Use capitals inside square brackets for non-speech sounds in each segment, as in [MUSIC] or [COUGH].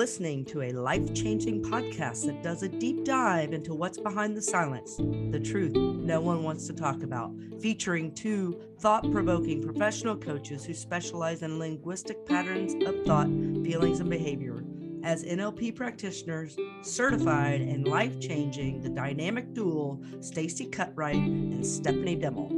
listening to a life changing podcast that does a deep dive into what's behind the silence, the truth no one wants to talk about, featuring two thought provoking professional coaches who specialize in linguistic patterns of thought, feelings, and behavior. As NLP practitioners, certified and life changing, the dynamic duo Stacey Cutright and Stephanie Demmel.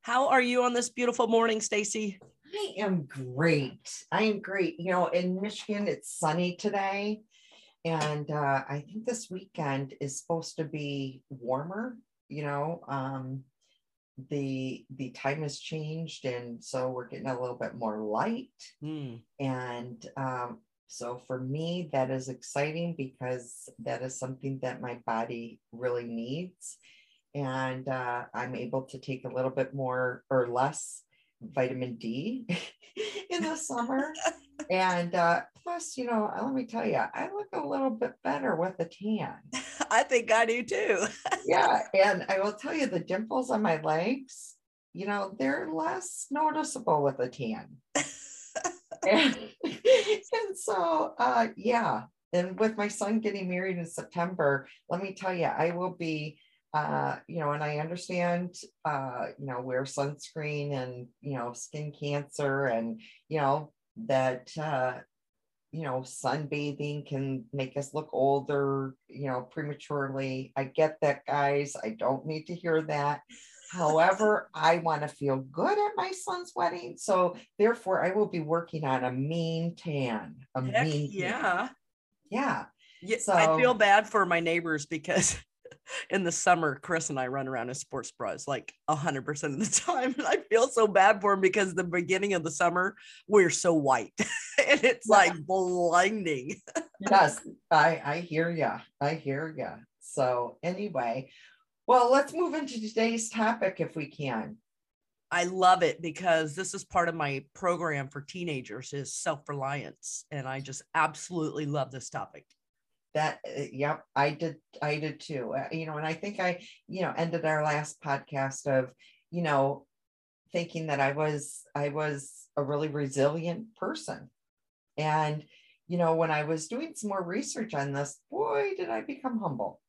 How are you on this beautiful morning, Stacey? I am great. I am great. You know, in Michigan, it's sunny today. And uh, I think this weekend is supposed to be warmer. You know, um, the the time has changed, and so we're getting a little bit more light. Mm. And um, so for me, that is exciting because that is something that my body really needs. And uh, I'm able to take a little bit more or less vitamin D [LAUGHS] in the [LAUGHS] summer. and uh, plus, you know, let me tell you, I look a little bit better with a tan. [LAUGHS] I think I do too. yeah. And I will tell you, the dimples on my legs, you know, they're less noticeable with a tan. and, and so, uh, yeah. And with my son getting married in September, let me tell you, I will be uh, you know, and I understand, uh, you know, wear sunscreen and, you know, skin cancer and, you know, that, uh, you know, sunbathing can make us look older, you know, prematurely. I get that, guys. I don't need to hear that. However, [LAUGHS] I want to feel good at my son's wedding. So therefore, I will be working on a mean tan. A Heck mean yeah. Tan. Yeah. Yeah, so, I feel bad for my neighbors because in the summer, Chris and I run around in sports bras like a hundred percent of the [LAUGHS] time. And I feel so bad for him because the beginning of the summer, we're so white [LAUGHS] and it's yeah. like blinding. [LAUGHS] yes, I, I hear ya. I hear ya. So anyway, well, let's move into today's topic if we can. I love it because this is part of my program for teenagers is self-reliance and I just absolutely love this topic that uh, yep i did i did too. Uh, you know and i think i you know ended our last podcast of you know thinking that i was i was a really resilient person. And you know when i was doing some more research on this boy did i become humble.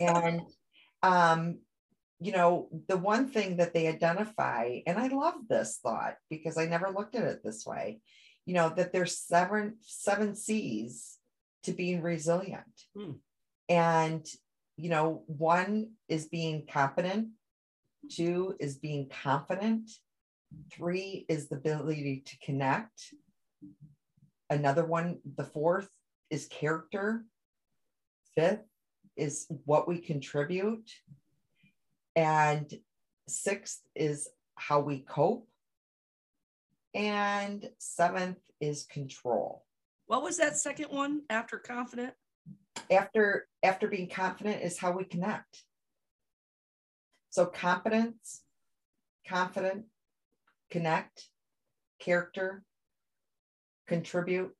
And [LAUGHS] um you know the one thing that they identify and i love this thought because i never looked at it this way you know that there's seven seven c's to being resilient. Hmm. And, you know, one is being competent, two is being confident, three is the ability to connect. Another one, the fourth is character. Fifth is what we contribute. And sixth is how we cope. And seventh is control. What was that second one after confident? After after being confident is how we connect. So competence, confident, connect, character, contribute,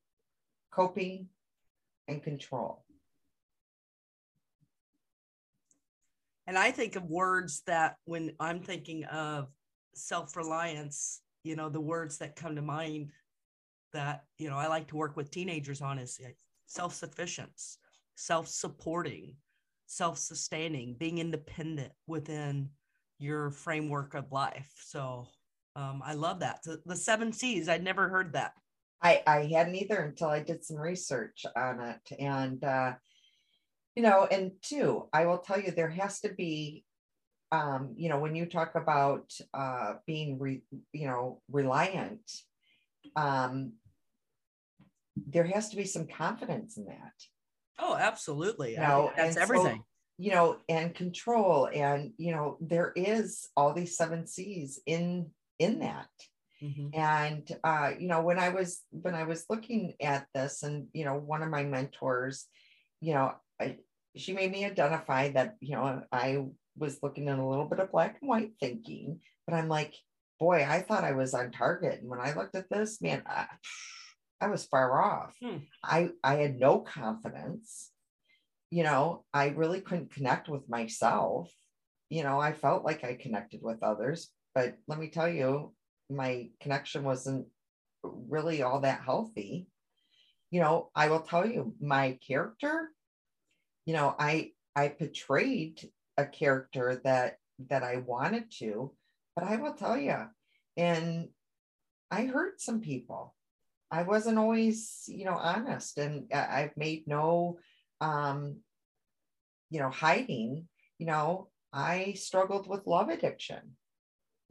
coping, and control. And I think of words that when I'm thinking of self reliance, you know, the words that come to mind that you know I like to work with teenagers on is self-sufficiency, self-supporting, self-sustaining, being independent within your framework of life. So um, I love that. The, the seven C's. I'd never heard that. I, I hadn't either until I did some research on it. And, uh, you know, and two, I will tell you, there has to be, um, you know, when you talk about uh, being, re, you know, reliant, um, there has to be some confidence in that. Oh, absolutely. You know, that's everything. So, you know, and control, and you know, there is all these seven C's in in that. Mm-hmm. And uh, you know, when I was when I was looking at this, and you know, one of my mentors, you know, I, she made me identify that you know I was looking in a little bit of black and white thinking, but I'm like, boy, I thought I was on target. And when I looked at this, man, I, I was far off. Hmm. I, I had no confidence. You know, I really couldn't connect with myself. You know, I felt like I connected with others, but let me tell you, my connection wasn't really all that healthy you know i will tell you my character you know i i portrayed a character that that i wanted to but i will tell you and i hurt some people i wasn't always you know honest and i've made no um you know hiding you know i struggled with love addiction.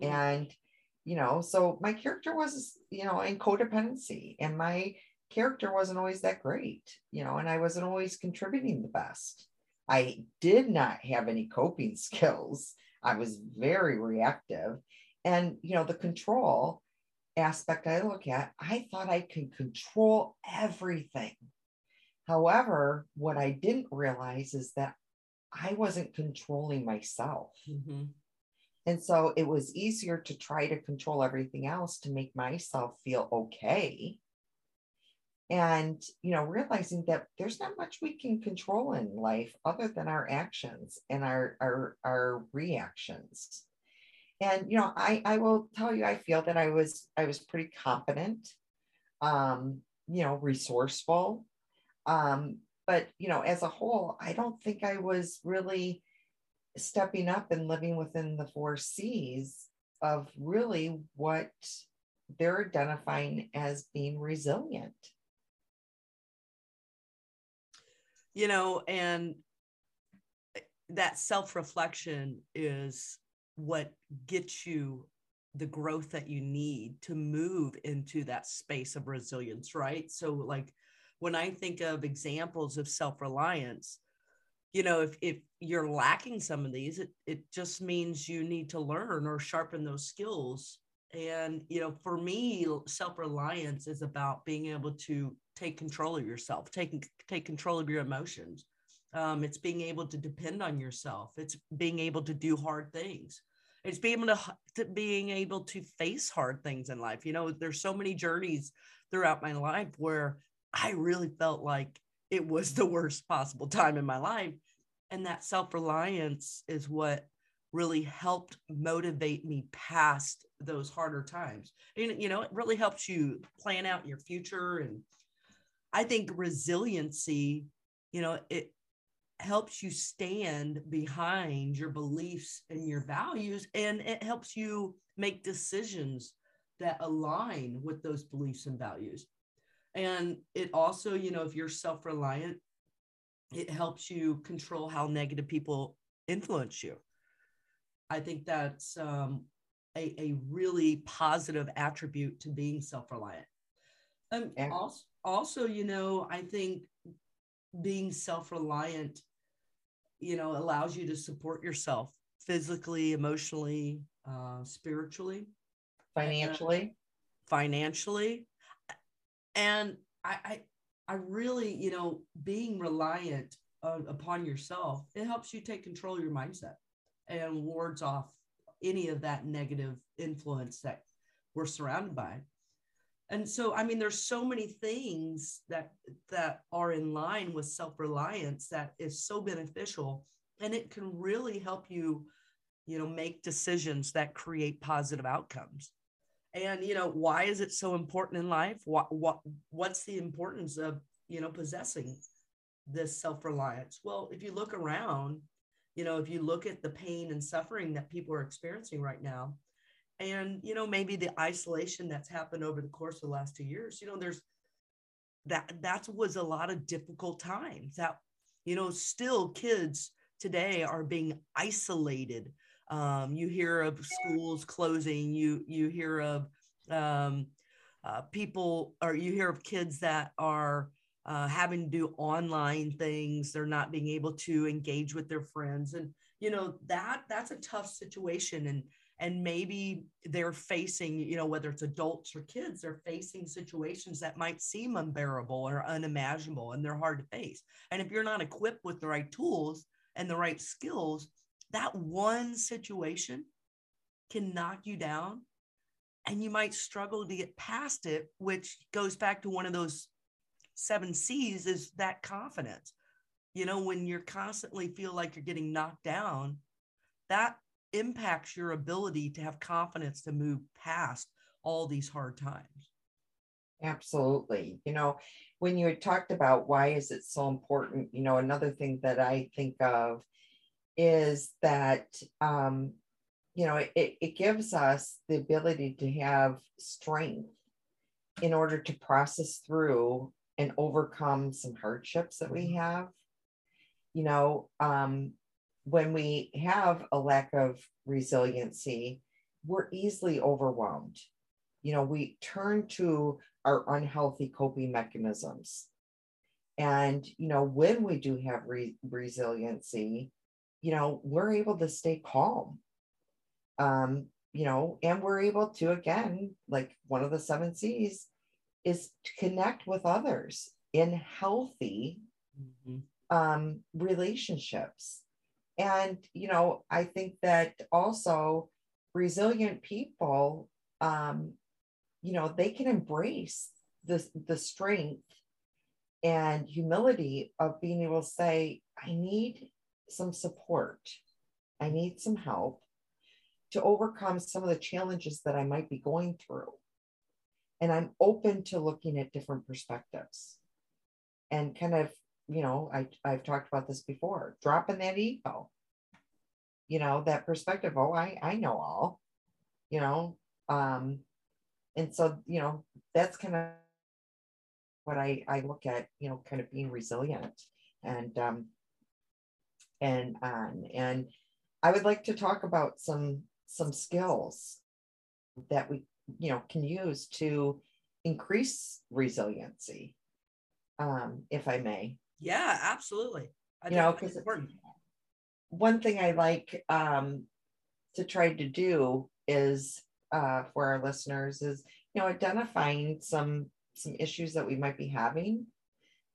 Mm-hmm. and you know so my character was you know in codependency and my character wasn't always that great you know and i wasn't always contributing the best. I did not have any coping [LAUGHS] skills. I was very reactive and you know the control aspect i look at i thought i could control everything however what i didn't realize is that i wasn't controlling myself mm-hmm. And so it was easier to try to control everything else to make myself feel okay. And, you know, realizing that there's not much we can control in life other than our actions and our, our, our reactions. And, you know, I, I will tell you, I feel that I was, I was pretty competent, um, you know, resourceful. Um, but, you know, as a whole, I don't think I was really stepping up and living within the four C's of really what they're identifying as being resilient. You know, and that self reflection is what gets you the growth that you need to move into that space of resilience, right? So, like when I think of examples of self reliance, you know if, if you're lacking some of these it, it just means you need to learn or sharpen those skills. And you know for me self-reliance is about being able to take control of yourself taking take control of your emotions. Um, it's being able to depend on yourself. It's being able to do hard things it's being able to, to being able to face hard things in life you know there's so many journeys throughout my life where i really felt like it was the worst possible time in my life. And that self reliance is what really helped motivate me past those harder times. And, you know, it really helps you plan out your future. And I think resiliency, you know, it helps you stand behind your beliefs and your values, and it helps you make decisions that align with those beliefs and values. And it also, you know, if you're self reliant, it helps you control how negative people influence you. I think that's um, a, a really positive attribute to being self reliant. Um, yeah. also, also, you know, I think being self reliant, you know, allows you to support yourself physically, emotionally, uh, spiritually, financially. financially and I, I, I really, you know, being reliant uh, upon yourself, it helps you take control of your mindset and wards off any of that negative influence that we're surrounded by. And so, I mean, there's so many things that that are in line with self-reliance that is so beneficial, and it can really help you, you know, make decisions that create positive outcomes. And you know why is it so important in life? What what what's the importance of you know possessing this self-reliance? Well if you look around you know if you look at the pain and suffering that people are experiencing right now and you know maybe the isolation that's happened over the course of the last two years you know there's that that was a lot of difficult times that you know still kids today are being isolated um, you hear of schools closing. You you hear of um, uh, people, or you hear of kids that are uh, having to do online things. They're not being able to engage with their friends, and you know that that's a tough situation. And and maybe they're facing, you know, whether it's adults or kids, they're facing situations that might seem unbearable or unimaginable, and they're hard to face. And if you're not equipped with the right tools and the right skills, that one situation can knock you down and you might struggle to get past it which goes back to one of those seven c's is that confidence you know when you're constantly feel like you're getting knocked down that impacts your ability to have confidence to move past all these hard times. Absolutely. You know, when you had talked about why is it so important, you know, another thing that I think of is that um, you know, it, it gives us the ability to have strength in order to process through and overcome some hardships that we mm-hmm. have. You know, um, when we have a lack of resiliency, we're easily overwhelmed. You know, we turn to our unhealthy coping mechanisms. And, you know, when we do have re- resiliency, you know, we're able to stay calm. Um, you know, and we're able to, again, like one of the seven C's is to connect with others in healthy mm-hmm. um, relationships. And, you know, I think that also resilient people, um, you know, they can embrace the, the strength and humility of being able to say, I need some support. I need some help to overcome some of the challenges that I might be going through. And I'm open to looking at different perspectives and kind of, you know, I, I've talked about this before, dropping that ego, you know, that perspective. Oh, I, I know all, you know, um, and so, you know, that's kind of what I, I look at, you know, kind of being resilient and, um, and on. And I would like to talk about some some skills that we you know can use to increase resiliency um if i may yeah absolutely I you know because one thing i like um to try to do is uh for our listeners is you know identifying some some issues that we might be having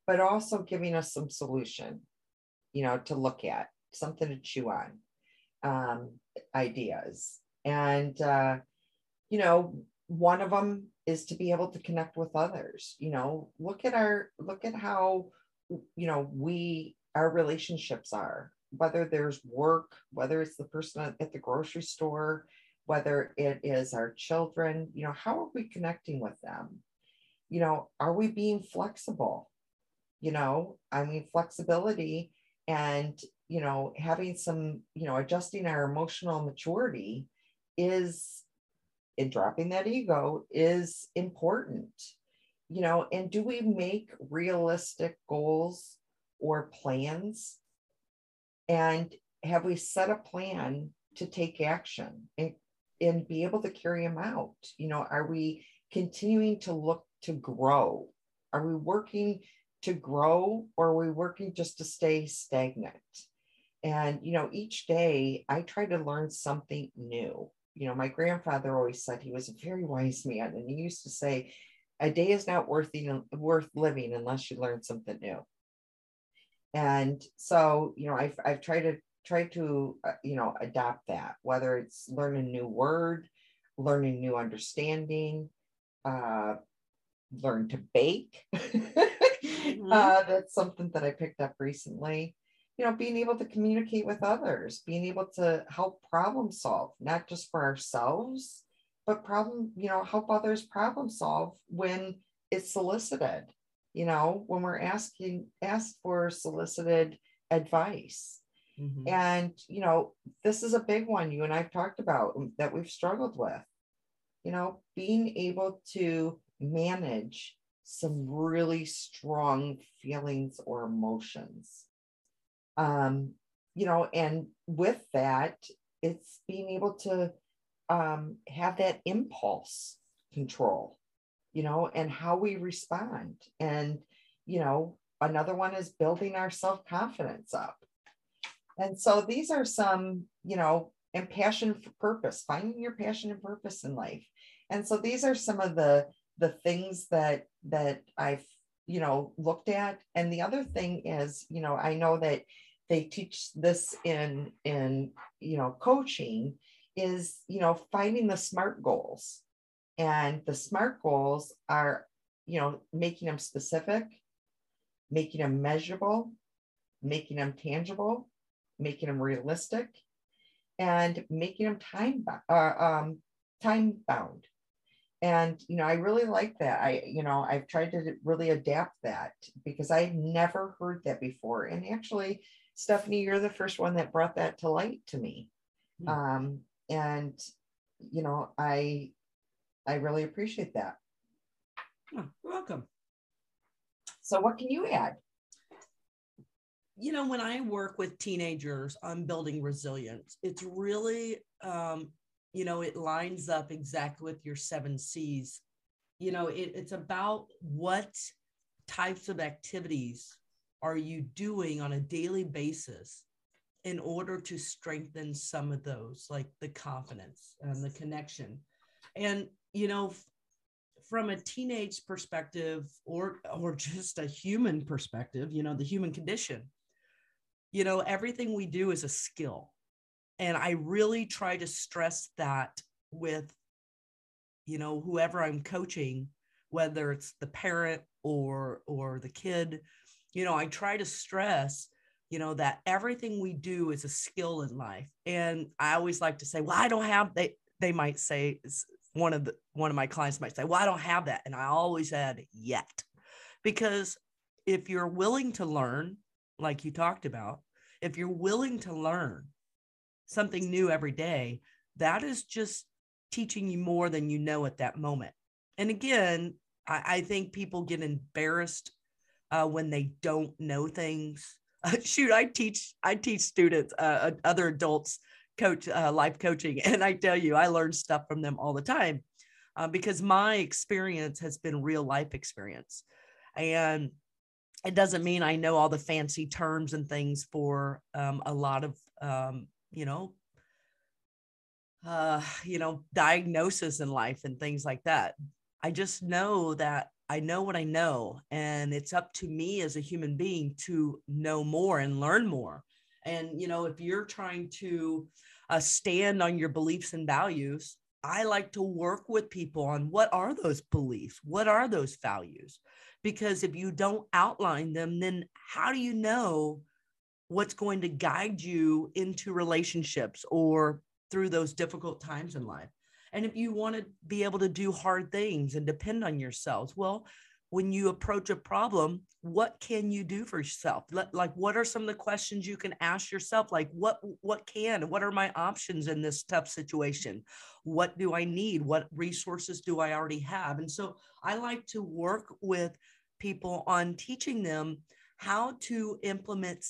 but also giving us some solution you know, to look at, something to chew on, um, ideas. And, uh, you know, one of them is to be able to connect with others. You know, look at our, look at how, you know, we, our relationships are, whether there's work, whether it's the person at the grocery store, whether it is our children, you know, how are we connecting with them? You know, are we being flexible? You know, I mean, flexibility and you know having some you know adjusting our emotional maturity is in dropping that ego is important you know and do we make realistic goals or plans and have we set a plan to take action and, and be able to carry them out you know are we continuing to look to grow are we working to grow or are we working just to stay stagnant? And, you know, each day I try to learn something new. You know, my grandfather always said he was a very wise man, and he used to say, a day is not worth, even, worth living unless you learn something new. And so, you know, I've, I've tried to try to, uh, you know, adopt that, whether it's learn a new word, learning new understanding, uh, learn to bake. [LAUGHS] mm-hmm. uh, that's something that I picked up recently. You know, being able to communicate with others, being able to help problem solve, not just for ourselves, but problem, you know, help others problem solve when it's solicited, you know, when we're asking, asked for solicited advice. Mm-hmm. And, you know, this is a big one you and I've talked about that we've struggled with. You know, being able to manage some really strong feelings or emotions. Um, you know, and with that, it's being able to um, have that impulse control, you know, and how we respond. And, you know, another one is building our self confidence up. And so these are some, you know, and passion for purpose, finding your passion and purpose in life. And so these are some of the the things that that I've you know looked at and the other thing is you know I know that they teach this in in you know coaching is you know finding the smart goals. And the smart goals are you know making them specific making them measurable making them tangible making them realistic and making them time uh, um, time bound. And you know i really like that. I you know i've tried to really adapt that because i never heard that before. And actually stephanie you're the first one that brought that to light to me. Mm-hmm. um, and you know i i really appreciate that. Oh, welcome. So what can you add? You know when i work with teenagers on building resilience. It's really um, you know, it lines up exactly with your seven C's. You know, it, it's about what types of activities are you doing on a daily basis in order to strengthen some of those, like the confidence and the connection. And, you know, from a teenage perspective or or just a human perspective you know the human condition you know everything we do is a skill and i really try to stress that with you know whoever i'm coaching whether it's the parent or or the kid you know i try to stress you know that everything we do is a skill in life and i always like to say well i don't have they they might say one of the one of my clients might say well i don't have that and i always add yet because if you're willing to learn like you talked about if you're willing to learn something new every day, that is just teaching you more than you know at that moment. And again, I, I think people get embarrassed uh, when they don't know things. [LAUGHS] Shoot, I teach I teach students, uh, uh, other adults, coach uh, life coaching, and I tell you, I learn stuff from them all the time uh, because my experience has been real life experience, and it doesn't mean I know all the fancy terms and things for um, a lot of um, you know uh you know diagnosis in life and things like that. I just know that i know what i know and it's up to me as a human being to know more and learn more. And you know if you're trying to uh, stand on your beliefs and values i like to work with people on what are those beliefs? What are those values? Because if you don't outline them then how do you know what's going to guide you into relationships or through those difficult times in life. And if you want to be able to do hard things and depend on yourselves, well, when you approach a problem, what can you do for yourself? Like, what are some of the questions you can ask yourself? Like, what what can? What are my options in this tough situation? What do I need? What resources do I already have? And so, I like to work with people on teaching them how to implement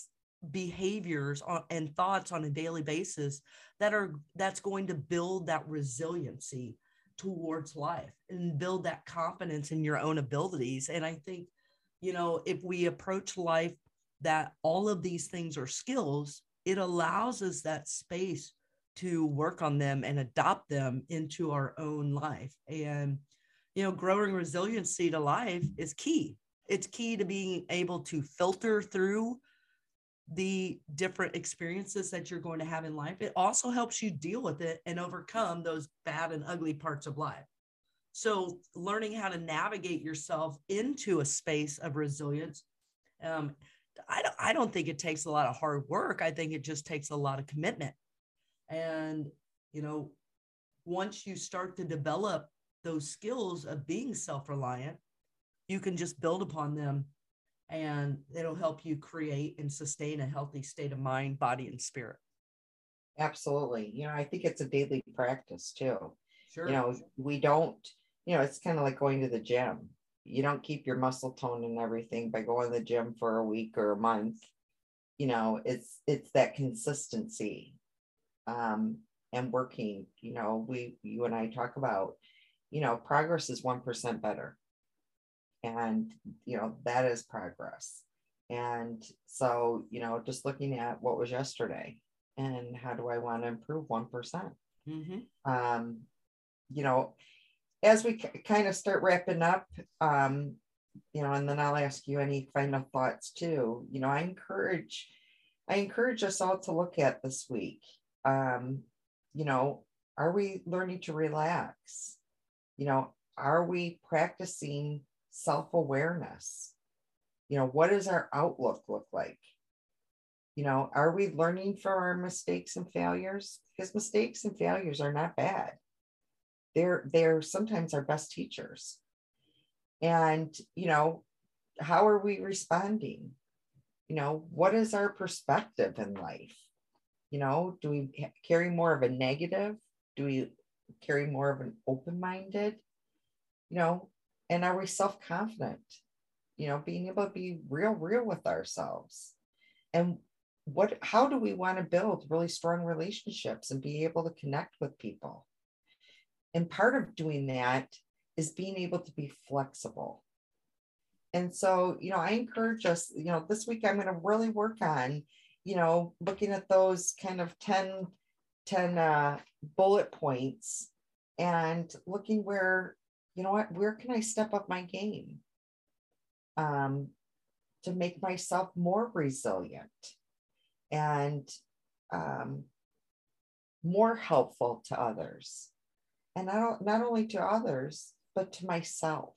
behaviors and thoughts on a daily basis that are that's going to build that resiliency towards life and build that confidence in your own abilities. And i think you know if we approach life that all of these things are skills it allows us that space to work on them and adopt them into our own life. And you know growing resiliency to life is key. It's key to being able to filter through the different experiences that you're going to have in life, it also helps you deal with it and overcome those bad and ugly parts of life. So, learning how to navigate yourself into a space of resilience, um, I, don't, I don't think it takes a lot of hard work. I think it just takes a lot of commitment. And, you know, once you start to develop those skills of being self reliant, you can just build upon them and it'll help you create and sustain a healthy state of mind, body, and spirit. Absolutely. You know, I think it's a daily practice too. Sure. You know, we don't, you know, it's kind of like going to the gym. You don't keep your muscle tone and everything by going to the gym for a week or a month. You know, it's it's that consistency um and working. You know, we you and I talk about, you know, progress is one percent better and you know that is progress. And so you know just looking at what was yesterday and how do i want to improve 1% mm-hmm. um, you know as we k- kind of start wrapping up um, you know and then i'll ask you any final thoughts too. You know i encourage i encourage us all to look at this week. Um, you know are we learning to relax? You know are we practicing self awareness. You know, what does our outlook look like? You know, are we learning from our mistakes and failures? Because mistakes and failures are not bad. they're they're sometimes our best teachers and you know how are we responding you know what is our perspective in life you know do we carry more of a negative do we carry more of an open-minded you know and are we self-confident? You know being able to be real real with ourselves. And what how do we want to build really strong relationships and be able to connect with people? And part of doing that is being able to be flexible. And so you know i encourage us you know this week i'm going to really work on you know looking at those kind of 10 10 uh, bullet points and looking where you know what where can i step up my game? Um, to make myself more resilient and um, more helpful to others. And not, not only to others but to myself.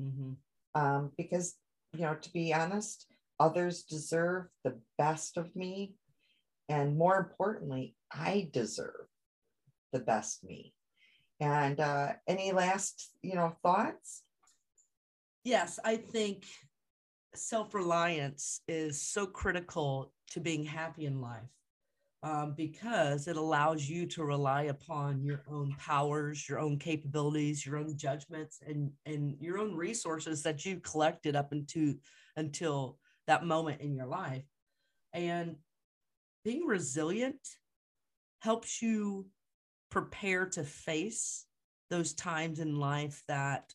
Mm-hmm. um, because you know to be honest others deserve the best of me. And more importantly i deserve the best me and uh, any last you know thoughts yes i think self-reliance is so critical to being happy in life um, because it allows you to rely upon your own powers, your own capabilities, your own judgments, and and your own resources that you've collected up into until that moment in your life. And being resilient helps you prepare to face those times in life that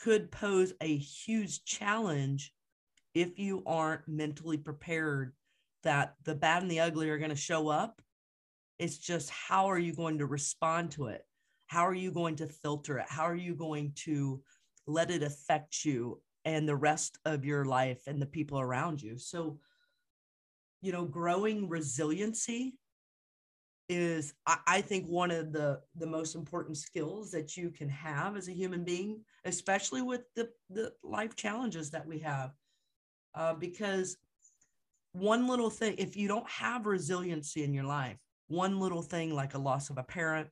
could pose a huge challenge if you aren't mentally prepared that the bad and the ugly are going to show up. It's just how are you going to respond to it? How are you going to filter it? How are you going to let it affect you and the rest of your life and the people around you? So, you know, growing resiliency is I, I think one of the the most important skills that you can have as a human being especially with the the life challenges that we have uh, because one little thing, if you don't have resiliency in your life, one little thing like a loss of a parent,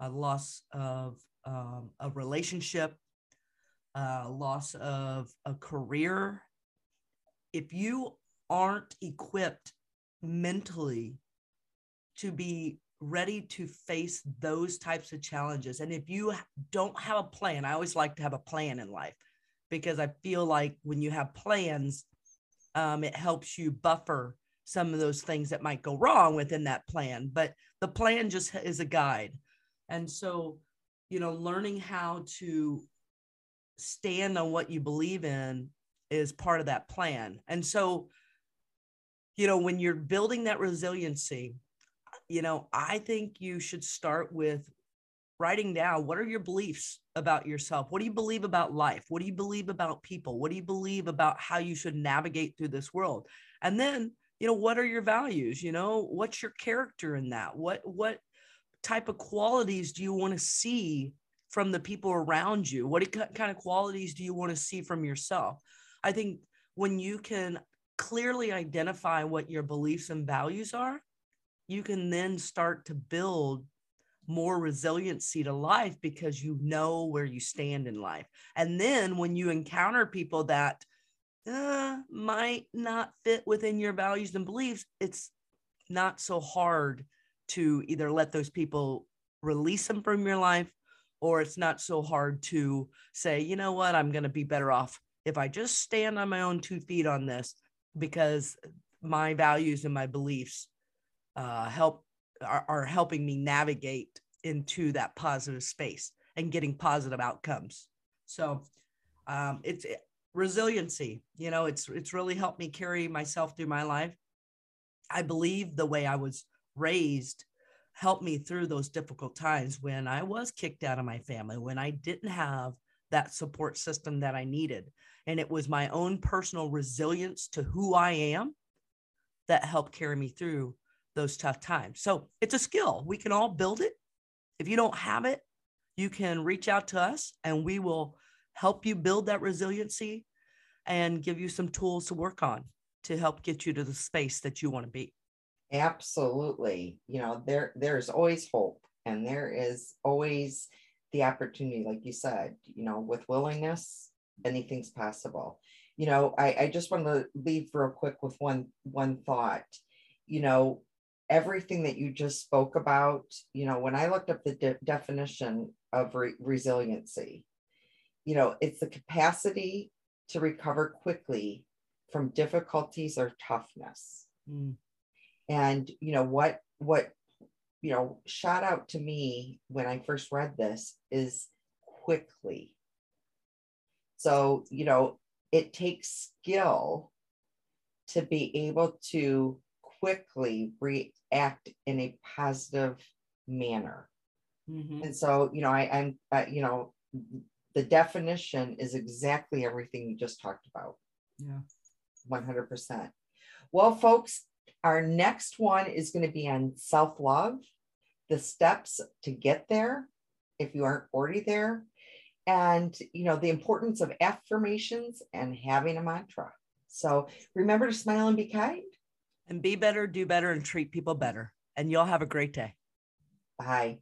a loss of um, a relationship, a loss of a career, if you aren't equipped mentally to be ready to face those types of challenges, and if you don't have a plan, I always like to have a plan in life because I feel like when you have plans, um, it helps you buffer some of those things that might go wrong within that plan. But the plan just is a guide. And so you know learning how to stand on what you believe in is part of that plan. And so you know when you're building that resiliency you know i think you should start with writing down what are your beliefs about yourself? What do you believe about life? What do you believe about people? What do you believe about how you should navigate through this world? And then, you know, what are your values? You know, what's your character in that? What what type of qualities do you want to see from the people around you? What kind of qualities do you want to see from yourself? I think when you can clearly identify what your beliefs and values are, you can then start to build more resiliency to life because you know where you stand in life. And then when you encounter people that uh, might not fit within your values and beliefs, it's not so hard to either let those people release them from your life or it's not so hard to say, you know what, I'm going to be better off if I just stand on my own two feet on this because my values and my beliefs uh, help are, are helping me navigate into that positive space and getting positive outcomes. So um, it's it, resiliency. You know, it's it's really helped me carry myself through my life. I believe the way I was raised helped me through those difficult times when I was kicked out of my family, when I didn't have that support system that I needed. And it was my own personal resilience to who I am that helped carry me through those tough times. So it's a skill. We can all build it. If you don't have it, you can reach out to us and we will help you build that resiliency and give you some tools to work on to help get you to the space that you want to be. Absolutely. You know, there there's always hope and there is always the opportunity, like you said, you know, with willingness, anything's possible. You know, I, I just want to leave real quick with one one thought. You know, everything that you just spoke about, you know, when I looked up the de- definition of re- resiliency, you know, it's the capacity to recover quickly from difficulties or toughness. Mm. And you know what what you know shot out to me when I first read this is quickly. So, you know, it takes skill to be able to quickly react in a positive manner. Mm-hmm. And so, you know, I, I'm, uh, you know, the definition is exactly everything you just talked about. Yeah. 100%. Well, folks, our next one is going to be on self love, the steps to get there if you aren't already there, and you know the importance of affirmations and having a mantra. So remember to smile and be kind. And be better, do better, and treat people better. And you'll have a great day. Bye. Bye.